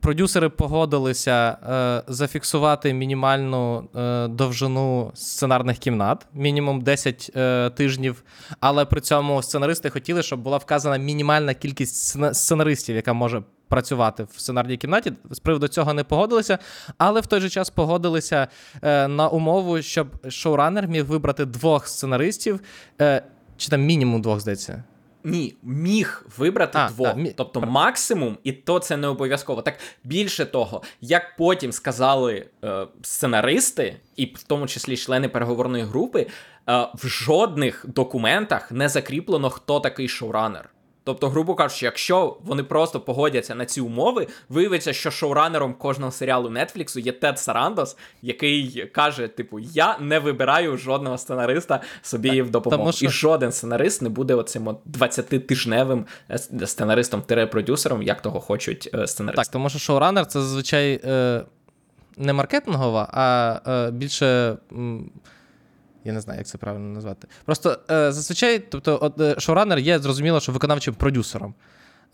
продюсери погодилися е, зафіксувати мінімальну е, довжину сценарних кімнат, мінімум 10 е, тижнів. Але при цьому сценаристи хотіли, щоб була вказана мінімальна кількість сценаристів, яка може працювати в сценарній кімнаті. З приводу цього не погодилися, але в той же час погодилися е, на умову, щоб шоуранер міг вибрати двох сценаристів, е, чи там мінімум двох, здається. ні, міг вибрати А, двох. так, мі- Тобто максимум, і то це не обов'язково. Так більше того, як потім сказали е, сценаристи, і в тому числі члени переговорної групи, е, в жодних документах не закріплено, хто такий шоуранер. Тобто, грубо кажучи, якщо вони просто погодяться на ці умови, виявиться, що шоуранером кожного серіалу Нетфліксу є Тед Сарандос, який каже: типу, я не вибираю жодного сценариста собі в допомогу. тому що- І жоден сценарист не буде оцим 20-тижневим е, сценаристом продюсером як того хочуть е, сценаристи. Так, тому що шоуранер це зазвичай е, не маркетингова, а е, більше. м, Я не знаю, як це правильно назвати. Просто е, зазвичай, тобто, от, е, шоуранер є зрозуміло, що виконавчим продюсером.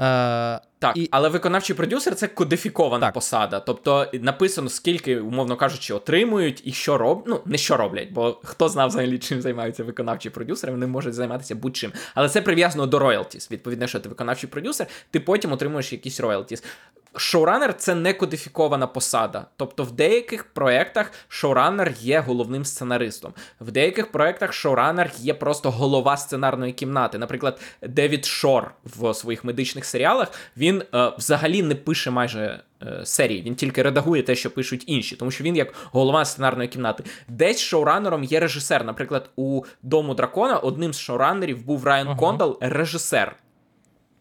Е, Так, і- але виконавчий продюсер це кодифікована Так. посада. Тобто написано, скільки, умовно кажучи, отримують і що роблять. Ну, не що роблять, бо хто знав взагалі, чим займаються виконавчі продюсери, вони можуть займатися будь-чим. Але це прив'язано до роялтіс. Відповідно, що ти виконавчий продюсер, ти потім отримуєш якісь роялтіс. Шоуранер це не кодифікована посада. Тобто, в деяких проєктах шоуранер є головним сценаристом. В деяких проєктах шоуранер є просто голова сценарної кімнати. Наприклад, Девід Шор в своїх медичних серіалах він е, взагалі не пише майже. е, Серії він тільки редагує те, що пишуть інші, тому що він як голова сценарної кімнати. Десь шоуранером є режисер. Наприклад, у Дому дракона одним з шоуранерів був Райан Ага. Кондал, режисер.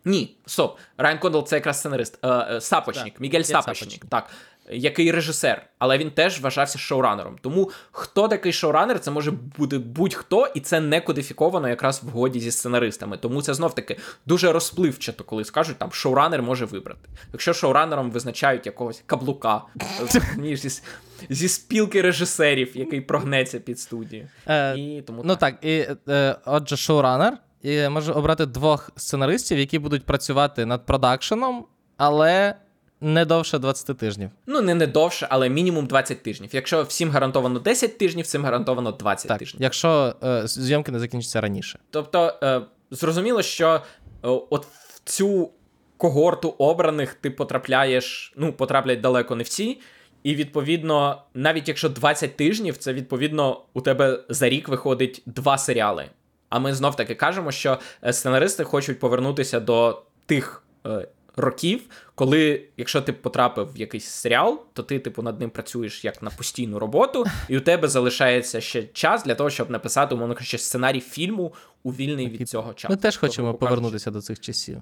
Ні, стоп. Райан Кондал це якраз сценарист. Е, е, Сапочник, Так, Мігель Сапочник, Сапочник. так. Який режисер, але він теж вважався шоуранером. Тому хто такий шоуранер, це може бути будь-хто, і це не кодифіковано якраз в годі зі сценаристами. Тому це знов таки дуже розпливчато, коли скажуть, там шоуранер може вибрати. Якщо шоуранером визначають якогось каблука зі, зі спілки режисерів, який прогнеться під студію. Е, І тому Ну так, і е, отже, шоуранер і може обрати двох сценаристів, які будуть працювати над продакшеном, але не довше 20 тижнів. Ну, не, не довше, але мінімум 20 тижнів. Якщо всім гарантовано 10 тижнів, всім гарантовано 20 Так, тижнів. якщо е, зйомки не закінчаться раніше. Тобто, е, зрозуміло, що е, от в цю когорту обраних ти потрапляєш, ну, потраплять далеко не всі. І відповідно, навіть якщо 20 тижнів, це відповідно у тебе за рік виходить два серіали. А ми знов таки кажемо, що е, сценаристи хочуть повернутися до тих е, років, коли, якщо ти потрапив в якийсь серіал, то ти, типу, над ним працюєш як на постійну роботу, і у тебе залишається ще час для того, щоб написати, умовно кажучи, сценарій фільму у вільний від цього часу. Ми теж хочемо повернутися до цих часів.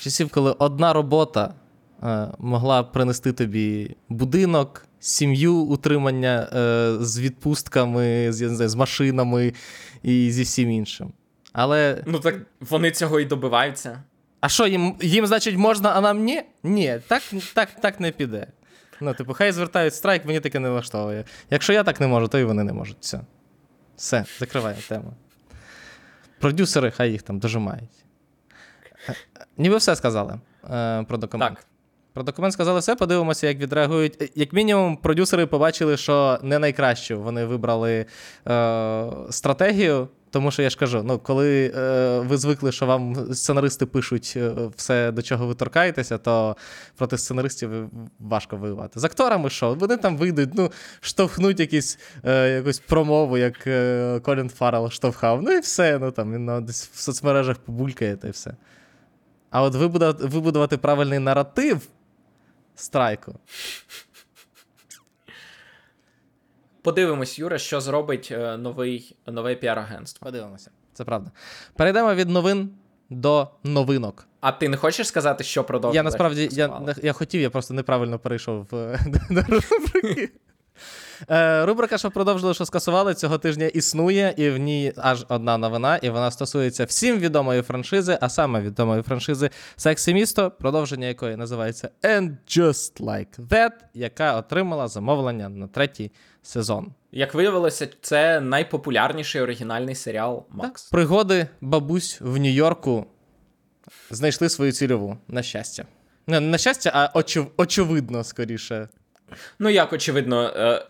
Часів, коли одна робота е, могла принести тобі будинок, сім'ю, утримання е, з відпустками, з, я не знаю, з машинами і зі всім іншим. Але. Ну так вони цього і добиваються. А що, їм, їм, значить, можна, а нам ні? Ні, так, так, так не піде. Ну, типу, хай звертають страйк, мені таке не влаштовує. Якщо я так не можу, то і вони не можуть. Все. Все, закриваю тему. Продюсери, хай їх там дожимають. Е, Ніби все сказали е, про документ. Так. Про документ сказали все, подивимося, як відреагують. Е, Як мінімум, продюсери побачили, що не найкращу вони вибрали е, стратегію. Тому що я ж кажу: ну, коли е, ви звикли, що вам сценаристи пишуть е, все, до чого ви торкаєтеся, то проти сценаристів важко воювати. З акторами що? Вони там вийдуть, ну, штовхнуть якісь, е, якусь промову, як е, Колін Фаррелл штовхав. Ну і все. Ну там він ну, десь в соцмережах побулькає та й все. А от вибудувати правильний наратив страйку. Подивимось, Юра, що зробить е, новий, нове піар-агентство. Подивимося. Це правда. Перейдемо від новин до новинок. А ти не хочеш сказати, що продовжує? Я насправді я, я хотів, я просто неправильно перейшов в до рубрики. Е, Рубрика, що продовжили, що скасували, цього тижня існує, і в ній аж одна новина, і вона стосується всім відомої франшизи, а саме відомої франшизи Сексі місто, продовження якої називається And Just Like That, яка отримала замовлення на третій сезон. Як виявилося, це найпопулярніший оригінальний серіал Макс. Пригоди бабусь в Нью-Йорку знайшли свою цільову, на щастя. Не на щастя, а очев- очевидно, скоріше. Ну, як очевидно, е,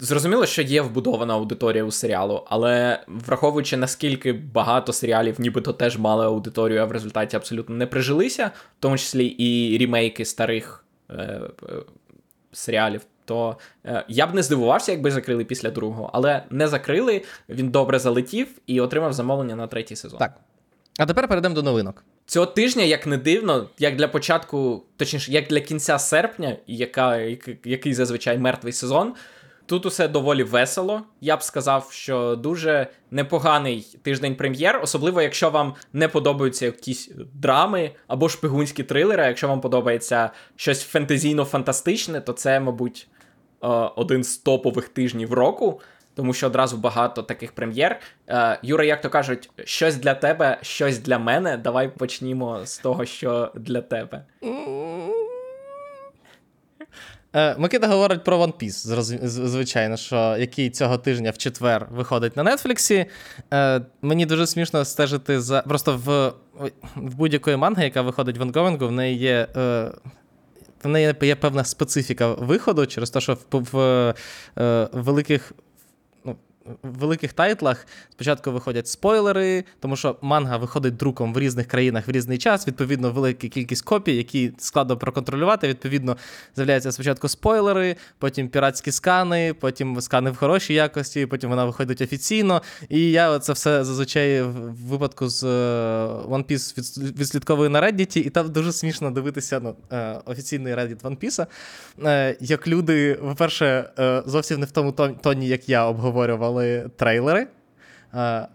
зрозуміло, що є вбудована аудиторія у серіалу, але враховуючи наскільки багато серіалів, нібито теж мали аудиторію, а в результаті абсолютно не прижилися, в тому числі і рімейки старих е, е, серіалів. То е, я б не здивувався, якби закрили після другого, але не закрили. Він добре залетів і отримав замовлення на третій сезон. Так. А тепер перейдемо до новинок. Цього тижня, як не дивно, як для початку, точніше, як для кінця серпня, яка, який зазвичай мертвий сезон, тут усе доволі весело. Я б сказав, що дуже непоганий тиждень прем'єр, особливо якщо вам не подобаються якісь драми або шпигунські трилери. Якщо вам подобається щось фентезійно-фантастичне, то це, мабуть, е, один з топових тижнів року тому що одразу багато таких прем'єр. Е, Юра, як то кажуть, щось для тебе, щось для мене. Давай почнімо з того, що для тебе. Е, Микита говорить про One Piece, звичайно, що який цього тижня в четвер виходить на Нетфліксі. Е, Мені дуже смішно стежити за. Просто в в будь-якої манги, яка виходить в онгоїнгу, в неї є. Е, в неї є певна специфіка виходу через те, що в, в, в великих великих тайтлах спочатку виходять спойлери, тому що манга виходить друком в різних країнах в різний час. Відповідно, велика кількість копій, які складно проконтролювати. Відповідно, з'являються спочатку спойлери, потім піратські скани, потім скани в хорошій якості, потім вона виходить офіційно. І я це все зазвичай в випадку з е, One Piece відслідковую на Reddit, і там дуже смішно дивитися ну, офіційний Reddit One Piece, е, як люди, по-перше, зовсім не в тому тоні, як я обговорював показували трейлери.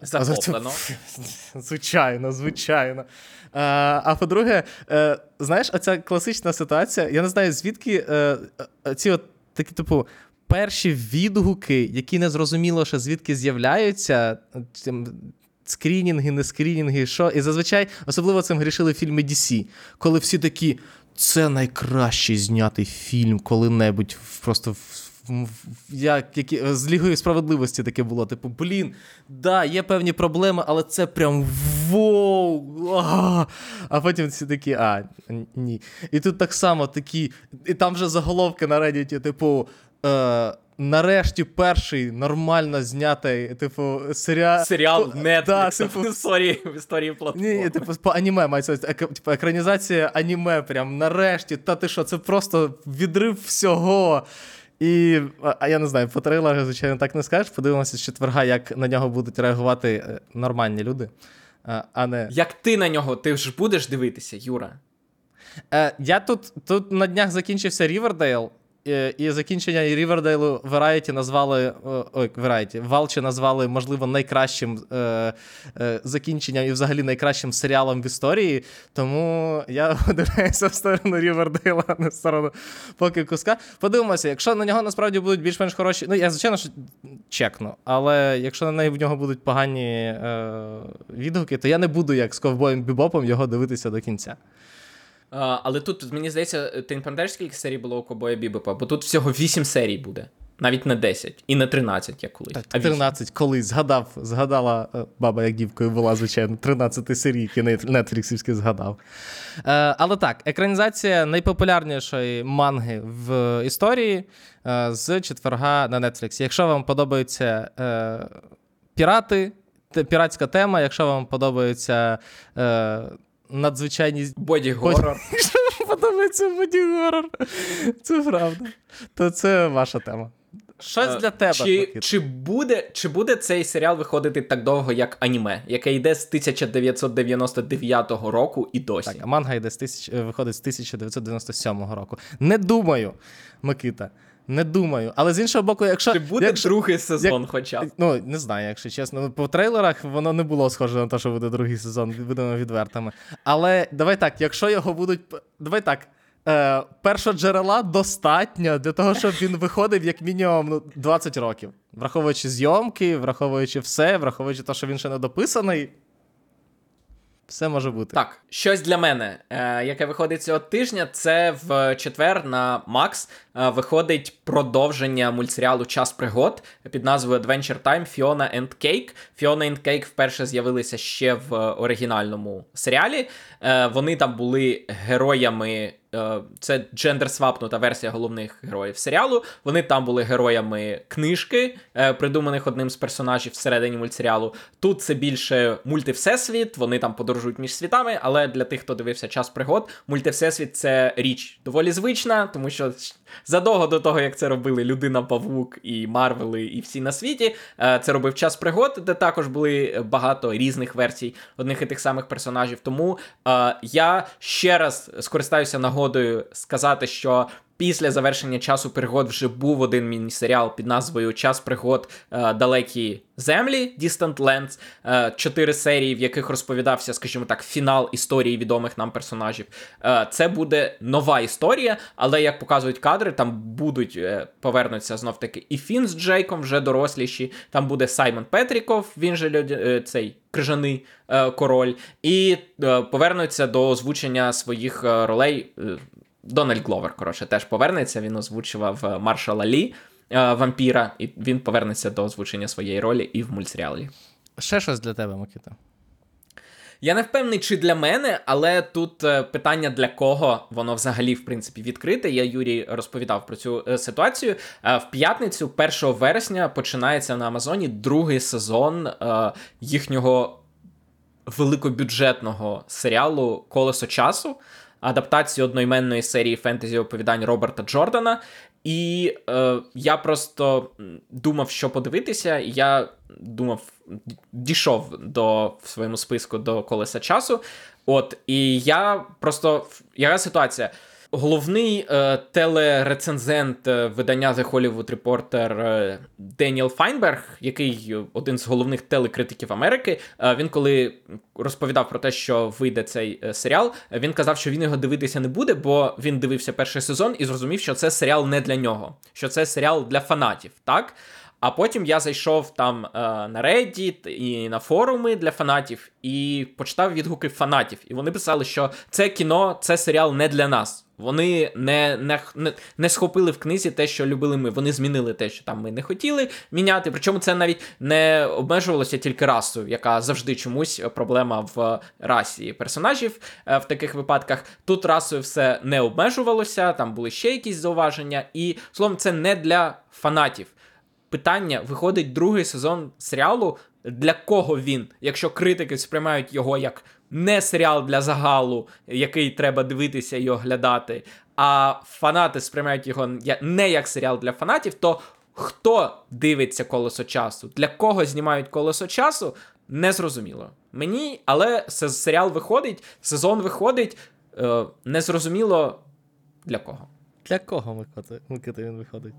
Захоплено. Звичайно, звичайно. А а по-друге, е, знаєш, оця класична ситуація, я не знаю, звідки е, е, ці от такі, типу, перші відгуки, які не зрозуміло, що звідки з'являються. Скрінінги, не скрінінги, що. І зазвичай, особливо цим грішили фільми DC, коли всі такі. Це найкращий знятий фільм коли-небудь просто в як, які, з Лігою справедливості таке було. Типу, блін, да, є певні проблеми, але це прям воу. А, а потім всі такі, а, ні. І тут так само такі. І там вже заголовки на Reddit, типу. Е, Нарешті перший нормально знятий, типу, серіал. Серіал Netflix да, типу... в історії в історії платформи. Ні, типу, по аніме мається типу, екранізація аніме. Прям нарешті. Та ти що, це просто відрив всього. І а я не знаю, по трейлерах, звичайно, так не скажеш. Подивимося з четверга, як на нього будуть реагувати е, нормальні люди. а не... Як ти на нього? Ти ж будеш дивитися, Юра? Е, Я тут тут на днях закінчився Рівердейл, Е, і закінчення Рівердейлу Variety назвали ой, Variety, Валчі назвали, можливо, найкращим е, е, закінченням і взагалі найкращим серіалом в історії. Тому я подивляюся в сторону Рівердейла, а не в сторону поки куска. Подивимося, якщо на нього насправді будуть більш-менш хороші. Ну, я, звичайно, що чекну, але якщо на неї в нього будуть погані е, відгуки, то я не буду, як з ковбоєм Бібопом, його дивитися до кінця. Але тут, мені здається, ти не пам'ятаєш, скільки серій було у Кобоя Бібопа, бо тут всього 8 серій буде. Навіть не 10 і не 13, як колись. Так, 13 колись згадав, згадала е, баба, як дівкою була, звичайно, 13 серій, які Нетфліксівські згадав. Е, але так, екранізація найпопулярнішої манги в історії е, з четверга на Netflix. Якщо вам подобаються е, пірати, піратська тема, якщо вам подобаються. Е, надзвичайні боді-горор. Подобається боді-горор. Це правда. То це ваша тема. Щось для тебе. Чи чи, буде чи буде цей серіал виходити так довго, як аніме, яке йде з 1999 року і досі? Так, а манга йде з тисяч, виходить з 1997 року. Не думаю, Микита. Не думаю. Але з іншого боку, якщо. Чи буде якщо, другий сезон як, хоча б? Ну, не знаю, якщо чесно. По трейлерах воно не було схоже на те, що буде другий сезон, будемо відвертими. Але давай так, якщо його будуть. Давай так. Е, Першоджерела достатньо для того, щоб він виходив як мінімум ну, 20 років. Враховуючи зйомки, враховуючи все, враховуючи те, що він ще не дописаний. Все може бути. Так, щось для мене, е, яке виходить цього тижня, це в четвер на Макс е, виходить продовження мультсеріалу Час пригод під назвою Adventure Time Fiona and Cake. Fiona and Cake вперше з'явилися ще в оригінальному серіалі. Е, вони там були героями е, це джендер-свапнута версія головних героїв серіалу. Вони там були героями книжки, е, придуманих одним з персонажів всередині мультсеріалу. Тут це більше мультивсесвіт, вони там подорожують між світами, але для тих, хто дивився час пригод, мультивсесвіт це річ доволі звична, тому що задовго до того, як це робили Людина Павук і Марвели, і всі на світі, е, це робив час пригод, де також були багато різних версій одних і тих самих персонажів. Тому е, я ще раз скористаюся нагодою сказати, що. Після завершення часу пригод вже був один міні-серіал під назвою Час пригод е, Далекі Землі Distant Lands. Е, чотири серії, в яких розповідався, скажімо так, фінал історії відомих нам персонажів. Е, це буде нова історія, але як показують кадри, там будуть повернуться знов таки і Фін з Джейком, вже доросліші. Там буде Саймон Петріков, він же люд... е, цей крижаний король, і повернуться до озвучення своїх ролей. Дональд Гловер, коротше, теж повернеться. Він озвучував е, Маршала Лі е, вампіра, і він повернеться до озвучення своєї ролі і в мультсеріалі. Ще щось для тебе, Микита. Я не впевнений, чи для мене, але тут е, питання для кого воно взагалі в принципі відкрите. Я Юрій розповідав про цю ситуацію. В п'ятницю, 1 вересня, починається на Амазоні другий сезон їхнього великобюджетного серіалу Колесо часу, адаптації одноіменної серії фентезі оповідань Роберта Джордана. І е, я просто думав, що подивитися. і Я думав, дійшов до в своєму списку до колеса часу. От, і я просто яка ситуація? Головний е, телерецензент е, видання The Hollywood Reporter е, Деніел Файнберг, який один з головних телекритиків Америки, е, він коли розповідав про те, що вийде цей е, серіал, він казав, що він його дивитися не буде, бо він дивився перший сезон і зрозумів, що це серіал не для нього, що це серіал для фанатів, так? А потім я зайшов там е, на Reddit і на форуми для фанатів і почитав відгуки фанатів. І вони писали, що це кіно, це серіал не для нас. Вони не, не, не, схопили в книзі те, що любили ми. Вони змінили те, що там ми не хотіли міняти. Причому це навіть не обмежувалося тільки расою, яка завжди чомусь проблема в расі персонажів е, в таких випадках. Тут расою все не обмежувалося, там були ще якісь зауваження, і словом, це не для фанатів питання: виходить другий сезон серіалу. Для кого він, якщо критики сприймають його як не серіал для загалу, який треба дивитися і оглядати, а фанати сприймають його не як серіал для фанатів, то хто дивиться колесо часу? Для кого знімають колесо часу? Незрозуміло. Мені, але серіал виходить, сезон виходить, е, незрозуміло для кого. Для кого Микита, Микита він виходить?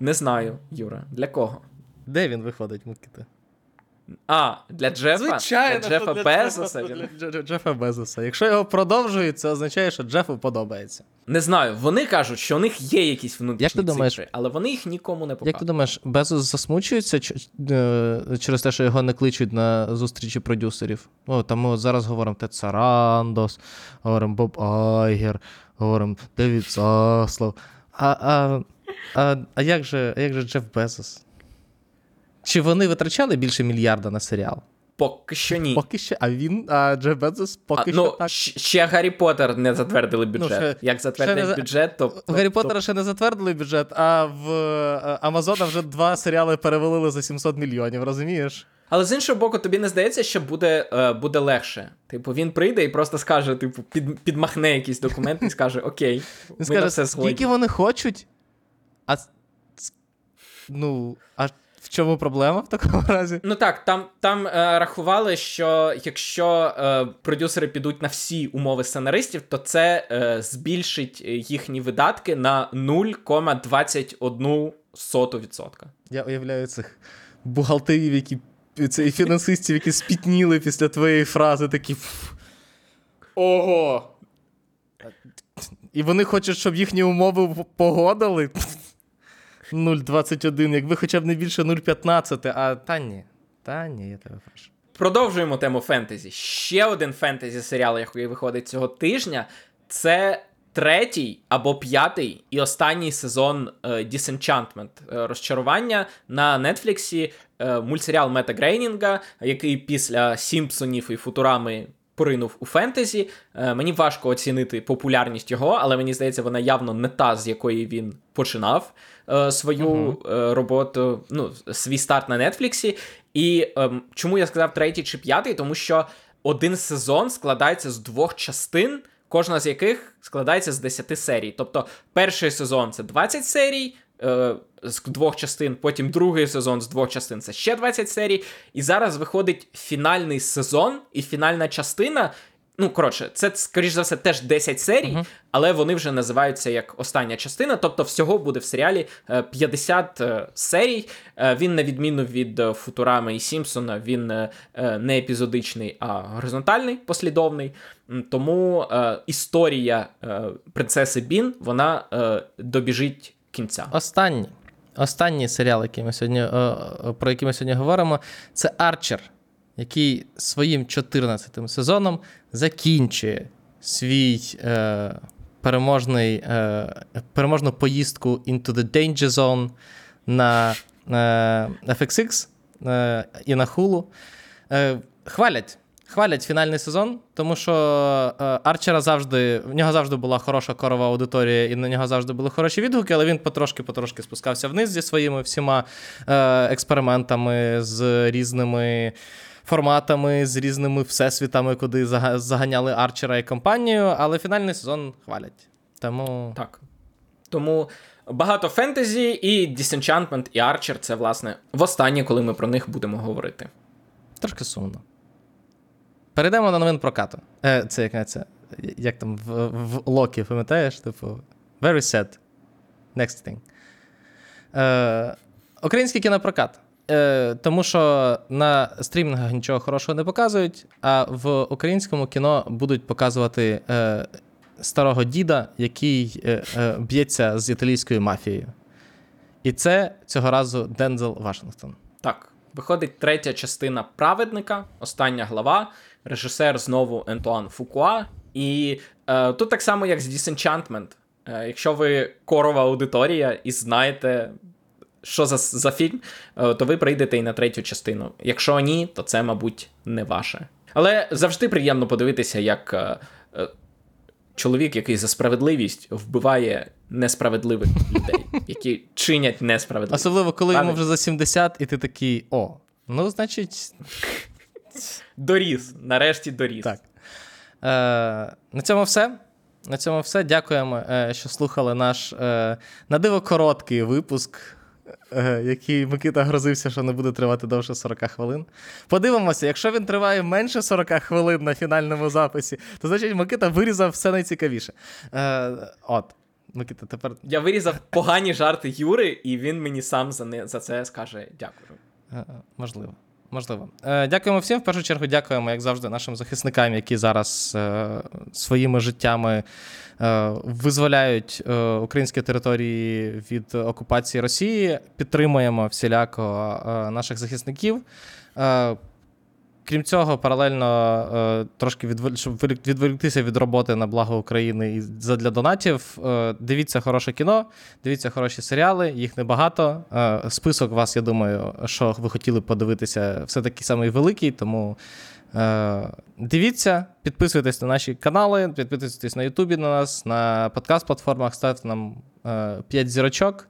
Не знаю, Юра. Для кого? Де він виходить, Микита? А, для Джефа? Звичайно, для Джефа для Безоса. Джефа, Він... для Джефа Безоса. Якщо його продовжують, це означає, що Джефу подобається. Не знаю, вони кажуть, що у них є якісь внутрішні Як ти думаєш, цифри, але вони їх нікому не показують. Як ти думаєш, Безос засмучується е, через те, що його не кличуть на зустрічі продюсерів? О, там ми от зараз говоримо Тед Сарандос, говоримо Боб Айгер, говоримо Девід Заслав. А, а, а, а як же, як же Джеф Безос? Чи вони витрачали більше мільярда на серіал? Поки що ні. Поки що, а він, а Джеф Безос поки а, що ну, так. Ще Гаррі Поттер не затвердили бюджет. Ну, ще- Як не бюджет, то. В Гаррі то- ще не затвердили бюджет, а в е, Амазона вже два серіали перевалили за 700 мільйонів, розумієш? Але з іншого боку, тобі не здається, що буде, е, буде легше. Типу, він прийде і просто скаже, типу, під, підмахне якийсь документ і скаже: Окей, ми Він на скаже, все скільки вони хочуть, а ну, а в чому проблема в такому разі? Ну так, там, там е, рахували, що якщо е, продюсери підуть на всі умови сценаристів, то це е, збільшить їхні видатки на 0,21%. Я уявляю цих бухгалтерів, які це, і фінансистів, які спітніли після твоєї фрази, такі. Ого! І вони хочуть, щоб їхні умови погодили. 0,21, якби хоча б не більше 0,15, а та ні. Та ні, я тебе прошу. Продовжуємо тему фентезі. Ще один фентезі серіал, який виходить цього тижня, це третій або п'ятий і останній сезон е, Disenchantment. е, розчарування на Нетфліксі. Е, мультсеріал Мета Грейнінга, який після Сімпсонів і Футурами поринув у фентезі. Е, мені важко оцінити популярність його, але мені здається, вона явно не та, з якої він починав е, свою uh-huh. роботу, ну, свій старт на Нетфліксі. І е, чому я сказав третій чи п'ятий? Тому що один сезон складається з двох частин. Кожна з яких складається з 10 серій. Тобто перший сезон це 20 серій, з двох частин, потім другий сезон з двох частин це ще 20 серій. І зараз виходить фінальний сезон і фінальна частина. Ну, коротше, це, скоріш за все, теж 10 серій, uh-huh. але вони вже називаються як остання частина. Тобто, всього буде в серіалі 50 е, серій. Е, він, на відміну від Футурами і Сімпсона, він не епізодичний, а горизонтальний, послідовний. Тому історія принцеси Бін вона добіжить кінця. Останній останній серіал, який ми сьогодні, е, про який ми сьогодні говоримо, це Арчер, який своїм 14-тим сезоном закінчує свій е, переможний, е, переможну поїздку Into the Danger Zone на е, FXX е, і на Hulu. Е, Хвалять. Хвалять фінальний сезон, тому що е, Арчера завжди в нього завжди була хороша корова аудиторія, і на нього завжди були хороші відгуки, але він потрошки-потрошки спускався вниз зі своїми всіма е, експериментами, з різними форматами, з різними всесвітами, куди заганяли Арчера і компанію. Але фінальний сезон хвалять. Тому так. Тому багато фентезі, і Disenchantment, і Арчер це, власне, востаннє, коли ми про них будемо говорити. Трошки сумно. Перейдемо до новин прокату. Е, Це як це? Як там в, в Локі, пам'ятаєш? Типу, very sad. Next thing. Е, Український кінопрокат. Е, Тому що на стрімінгах нічого хорошого не показують, а в українському кіно будуть показувати е, старого діда, який е, е, б'ється з італійською мафією. І це цього разу Дензел Вашингтон. Так. Виходить третя частина праведника, остання глава режисер знову Ентуан Фукуа. І е, тут так само, як з Disenchantment. Е, якщо ви корова аудиторія і знаєте, що за за фільм, е, то ви прийдете і на третю частину. Якщо ні, то це, мабуть, не ваше. Але завжди приємно подивитися, як е, е чоловік, який за справедливість вбиває несправедливих людей, які чинять несправедливість. Особливо, коли йому вже за 70, і ти такий: о, ну, значить. Доріс. Нарешті доріс. Так. Е, На цьому все. На цьому все. Дякуємо, е, що слухали наш е, на диво короткий випуск, е, який Микита грозився, що не буде тривати довше 40 хвилин. Подивимося, якщо він триває менше 40 хвилин на фінальному записі, то значить Микита вирізав все найцікавіше. Е, От. Микита, тепер. Я вирізав погані жарти Юри, і він мені сам за не, за це скаже дякую. Е, можливо. Можливо. Е, Дякуємо всім. В першу чергу дякуємо, як завжди, нашим захисникам, які зараз е, своїми життями е, визволяють українські території від окупації Росії. Підтримуємо всіляко наших захисників. Крім цього, паралельно е, трошки відволі... щоб відволіктися від роботи на благо України і задля донатів. Е, дивіться хороше кіно, дивіться хороші серіали, їх небагато. Е, список вас, я думаю, що ви хотіли подивитися, все таки самий великий. Тому дивіться, підписуйтесь на наші канали, підписуйтесь на Ютубі на нас, на подкаст-платформах, ставте нам е, 5 зірочок.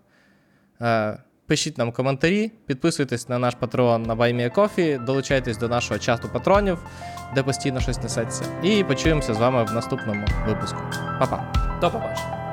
Пишіть нам коментарі, підписуйтесь на наш патрон на BuyMeACoffee, долучайтесь до нашого чату патронів, де постійно щось несеться. І почуємося з вами в наступному випуску. Па-па. До побачення.